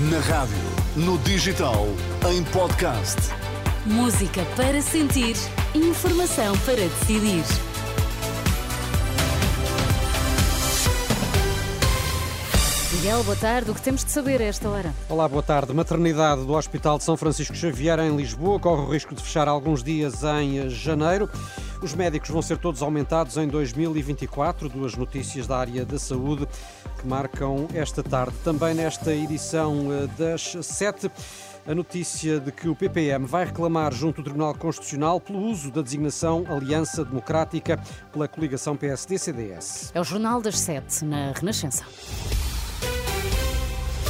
Na rádio, no digital, em podcast. Música para sentir, informação para decidir. Miguel, boa tarde. O que temos de saber a esta hora? Olá, boa tarde. Maternidade do Hospital de São Francisco Xavier, em Lisboa, corre o risco de fechar alguns dias em janeiro. Os médicos vão ser todos aumentados em 2024. Duas notícias da área da saúde que marcam esta tarde. Também nesta edição eh, das sete. A notícia de que o PPM vai reclamar junto ao Tribunal Constitucional pelo uso da designação Aliança Democrática pela coligação PSD-CDS. É o Jornal das Sete, na Renascença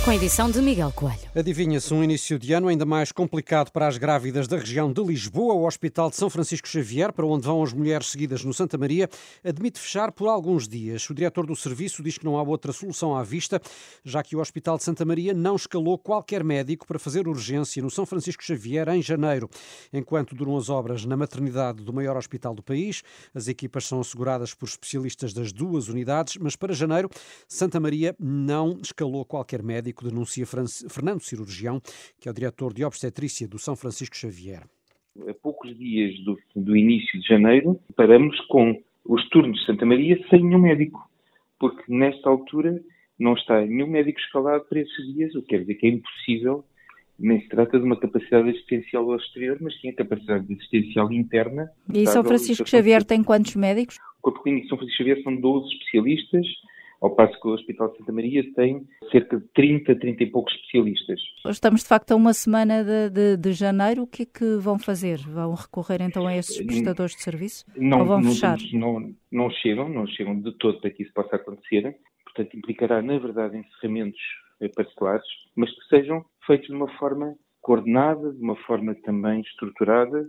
com a edição de Miguel Coelho. Adivinha-se um início de ano ainda mais complicado para as grávidas da região de Lisboa. O Hospital de São Francisco Xavier, para onde vão as mulheres seguidas no Santa Maria, admite fechar por alguns dias. O diretor do serviço diz que não há outra solução à vista, já que o Hospital de Santa Maria não escalou qualquer médico para fazer urgência no São Francisco Xavier em janeiro. Enquanto duram as obras na maternidade do maior hospital do país, as equipas são asseguradas por especialistas das duas unidades, mas para janeiro, Santa Maria não escalou qualquer médico médico denuncia Fernando Cirurgião, que é o diretor de obstetrícia do São Francisco Xavier. A poucos dias do, do início de janeiro, paramos com os turnos de Santa Maria sem nenhum médico, porque nesta altura não está nenhum médico escalado para esses dias, o que quer dizer que é impossível, nem se trata de uma capacidade assistencial ao exterior, mas sim a capacidade assistencial interna. E São Francisco Xavier tem quantos médicos? O Corpo Clínico de São Francisco Xavier são 12 especialistas, ao passo que o Hospital de Santa Maria tem cerca de 30, 30 e poucos especialistas. Estamos de facto a uma semana de, de, de janeiro, o que é que vão fazer? Vão recorrer então a esses prestadores de serviço? Não, ou vão não, fechar? Não, não chegam, não chegam de todo para que isso possa acontecer. Portanto, implicará, na verdade, encerramentos parcelares, mas que sejam feitos de uma forma coordenada, de uma forma também estruturada.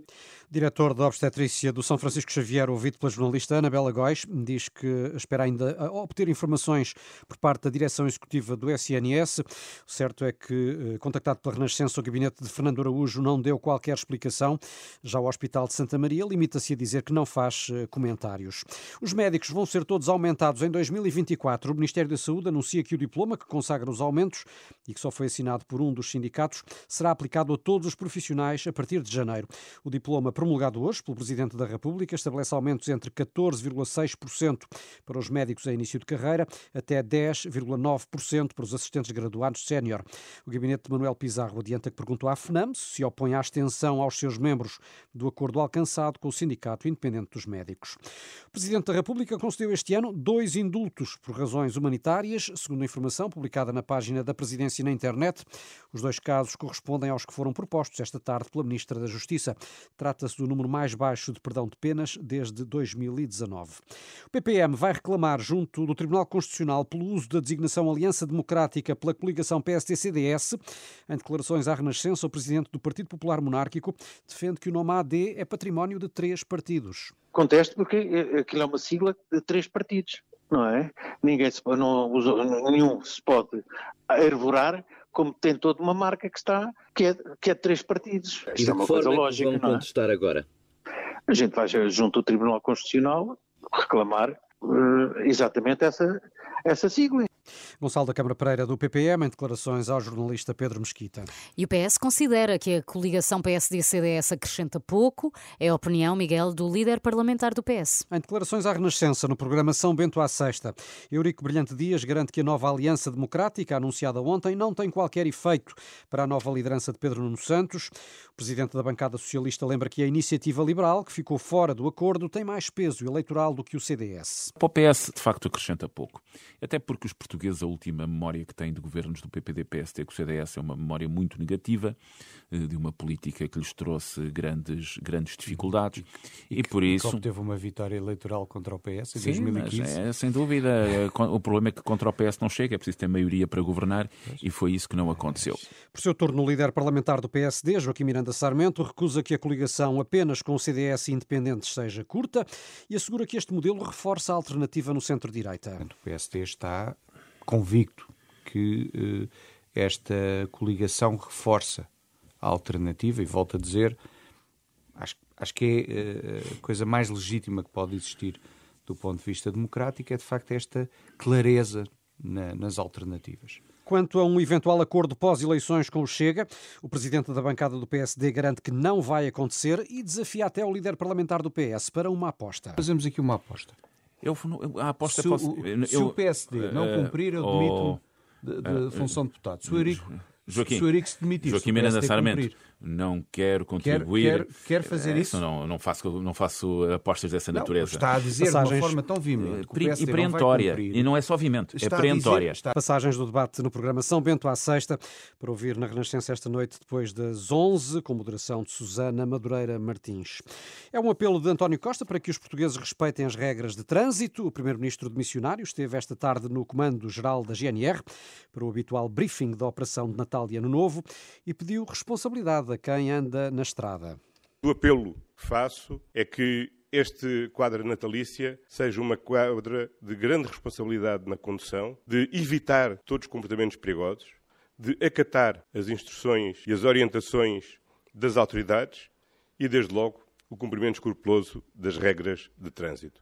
Diretor da obstetrícia do São Francisco Xavier, ouvido pela jornalista Anabela Góis, diz que espera ainda obter informações por parte da direção executiva do SNS. O certo é que, eh, contactado pela Renascença, o gabinete de Fernando Araújo não deu qualquer explicação. Já o Hospital de Santa Maria limita-se a dizer que não faz eh, comentários. Os médicos vão ser todos aumentados em 2024. O Ministério da Saúde anuncia que o diploma que consagra os aumentos e que só foi assinado por um dos sindicatos será aplicado aplicado a todos os profissionais a partir de janeiro. O diploma promulgado hoje pelo Presidente da República estabelece aumentos entre 14,6% para os médicos a início de carreira até 10,9% para os assistentes graduados sénior. O gabinete de Manuel Pizarro adianta que perguntou à FNAM se se opõe à extensão aos seus membros do acordo alcançado com o Sindicato Independente dos Médicos. O Presidente da República concedeu este ano dois indultos por razões humanitárias, segundo a informação publicada na página da Presidência na internet. Os dois casos correspondem aos que foram propostos esta tarde pela Ministra da Justiça. Trata-se do número mais baixo de perdão de penas desde 2019. O PPM vai reclamar junto do Tribunal Constitucional pelo uso da designação Aliança Democrática pela coligação PSD-CDS. Em declarações à Renascença, o presidente do Partido Popular Monárquico defende que o nome AD é património de três partidos. Contesto porque aquilo é uma sigla de três partidos não é? Ninguém se, não, nenhum se pode arvorar como tem toda uma marca que está, que é, que é de três partidos. E de é uma coisa lógica. vão é? contestar agora? A gente vai junto ao Tribunal Constitucional reclamar uh, exatamente essa, essa sigla. Gonçalo da Câmara Pereira do PPM, em declarações ao jornalista Pedro Mesquita. E o PS considera que a coligação PSD-CDS acrescenta pouco. É a opinião, Miguel, do líder parlamentar do PS. Em declarações à Renascença, no programa São Bento à Sexta, Eurico Brilhante Dias garante que a nova Aliança Democrática, anunciada ontem, não tem qualquer efeito para a nova liderança de Pedro Nuno Santos. O presidente da bancada socialista lembra que a iniciativa liberal, que ficou fora do acordo, tem mais peso eleitoral do que o CDS. Para o PS, de facto, acrescenta pouco. Até porque os portugueses, a última memória que têm de governos do PPD-PSD com o CDS é uma memória muito negativa, eh, de uma política que lhes trouxe grandes, grandes dificuldades. E, e por isso. Que teve uma vitória eleitoral contra o PS em Sim, 2015. Mas é, sem dúvida. Eh, o problema é que contra o PS não chega, é preciso ter maioria para governar e foi isso que não aconteceu. Por seu turno, o líder parlamentar do PSD, Joaquim Miranda Sarmento, recusa que a coligação apenas com o CDS e independentes seja curta e assegura que este modelo reforça a alternativa no centro-direita. O PSD está convicto que eh, esta coligação reforça a alternativa e volto a dizer, acho, acho que é eh, a coisa mais legítima que pode existir do ponto de vista democrático é de facto esta clareza na, nas alternativas. Quanto a um eventual acordo pós-eleições com o Chega, o presidente da bancada do PSD garante que não vai acontecer e desafia até o líder parlamentar do PS para uma aposta. Fazemos aqui uma aposta. Eu, a aposta se, posso, o, eu, o PSD não eh, cumprir, eu demito-me de, de uh, função de deputado. Se o Eurico, Joaquim, se o Eurico se demitir, Joaquim Miranda Sarmento, não quero contribuir. Quer, quer, quer fazer é, isso? Não, não, faço, não faço apostas dessa não, natureza. Está a dizer Passagens... de uma forma tão veemente e perentória. E não é só vimento, é perentória. Dizer, está... Passagens do debate no programa São Bento à Sexta, para ouvir na Renascença esta noite, depois das 11, com moderação de Susana Madureira Martins. É um apelo de António Costa para que os portugueses respeitem as regras de trânsito. O primeiro-ministro de Missionário esteve esta tarde no Comando-Geral da GNR para o habitual briefing da Operação de Natal e Ano Novo e pediu responsabilidade a quem anda na estrada. O apelo que faço é que este quadro natalícia seja uma quadra de grande responsabilidade na condução, de evitar todos os comportamentos perigosos, de acatar as instruções e as orientações das autoridades e, desde logo, o cumprimento escrupuloso das regras de trânsito.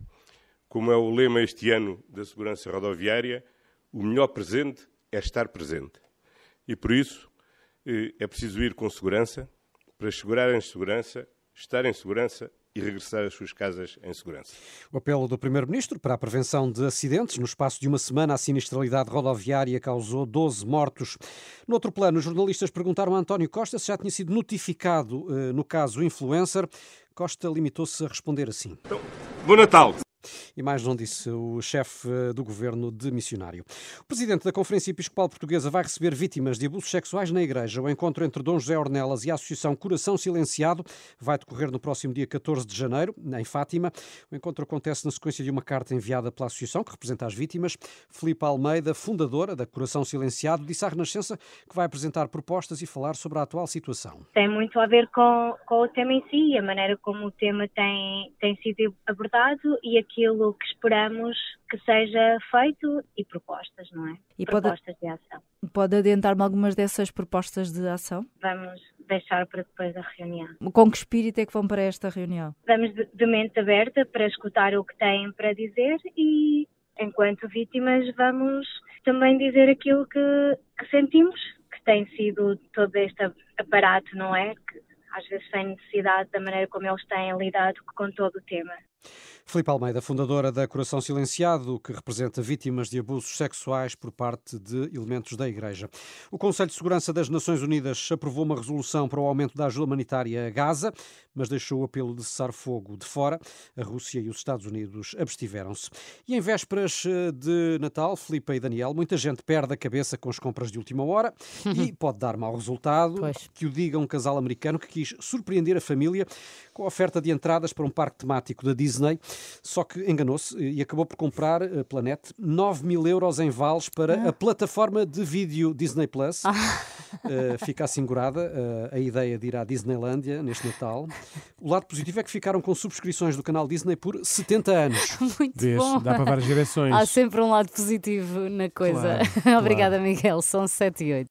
Como é o lema este ano da segurança rodoviária, o melhor presente é estar presente. E por isso é preciso ir com segurança, para assegurar em segurança, estar em segurança e regressar às suas casas em segurança. O apelo do Primeiro-Ministro para a prevenção de acidentes. No espaço de uma semana, a sinistralidade rodoviária causou 12 mortos. No outro plano, os jornalistas perguntaram a António Costa se já tinha sido notificado eh, no caso influencer. Costa limitou-se a responder assim. Então, bom Natal! E mais não disse o chefe do governo de missionário. O presidente da Conferência Episcopal Portuguesa vai receber vítimas de abusos sexuais na Igreja. O encontro entre Dom José Ornelas e a Associação Coração Silenciado vai decorrer no próximo dia 14 de janeiro, em Fátima. O encontro acontece na sequência de uma carta enviada pela Associação, que representa as vítimas. Filipe Almeida, fundadora da Coração Silenciado, disse à Renascença que vai apresentar propostas e falar sobre a atual situação. Tem muito a ver com, com o tema em si, a maneira como o tema tem, tem sido abordado e aquilo que esperamos que seja feito e propostas, não é? E propostas pode, de ação. Pode adiantar-me algumas dessas propostas de ação? Vamos deixar para depois da reunião. Com que espírito é que vão para esta reunião? Vamos de, de mente aberta para escutar o que têm para dizer e, enquanto vítimas, vamos também dizer aquilo que, que sentimos, que tem sido todo este aparato, não é? Que às vezes sem necessidade da maneira como eles têm lidado com todo o tema. Filipe Almeida, fundadora da Coração Silenciado, que representa vítimas de abusos sexuais por parte de elementos da Igreja. O Conselho de Segurança das Nações Unidas aprovou uma resolução para o aumento da ajuda humanitária a Gaza, mas deixou o apelo de cessar fogo de fora. A Rússia e os Estados Unidos abstiveram-se. E em vésperas eh, de Natal, Filipe e Daniel, muita gente perde a cabeça com as compras de última hora e pode dar mau resultado. Pois. Que o diga um casal americano que quis surpreender a família com a oferta de entradas para um parque temático da Disney. Só que enganou-se e acabou por comprar, a Planete, 9 mil euros em vales para ah. a plataforma de vídeo Disney Plus. Ah. Uh, fica assegurada uh, a ideia de ir à Disneylândia neste Natal. O lado positivo é que ficaram com subscrições do canal Disney por 70 anos. Muito Vês, bom. Dá para várias gerações. Há sempre um lado positivo na coisa. Claro, Obrigada, claro. Miguel. São 7 e 8.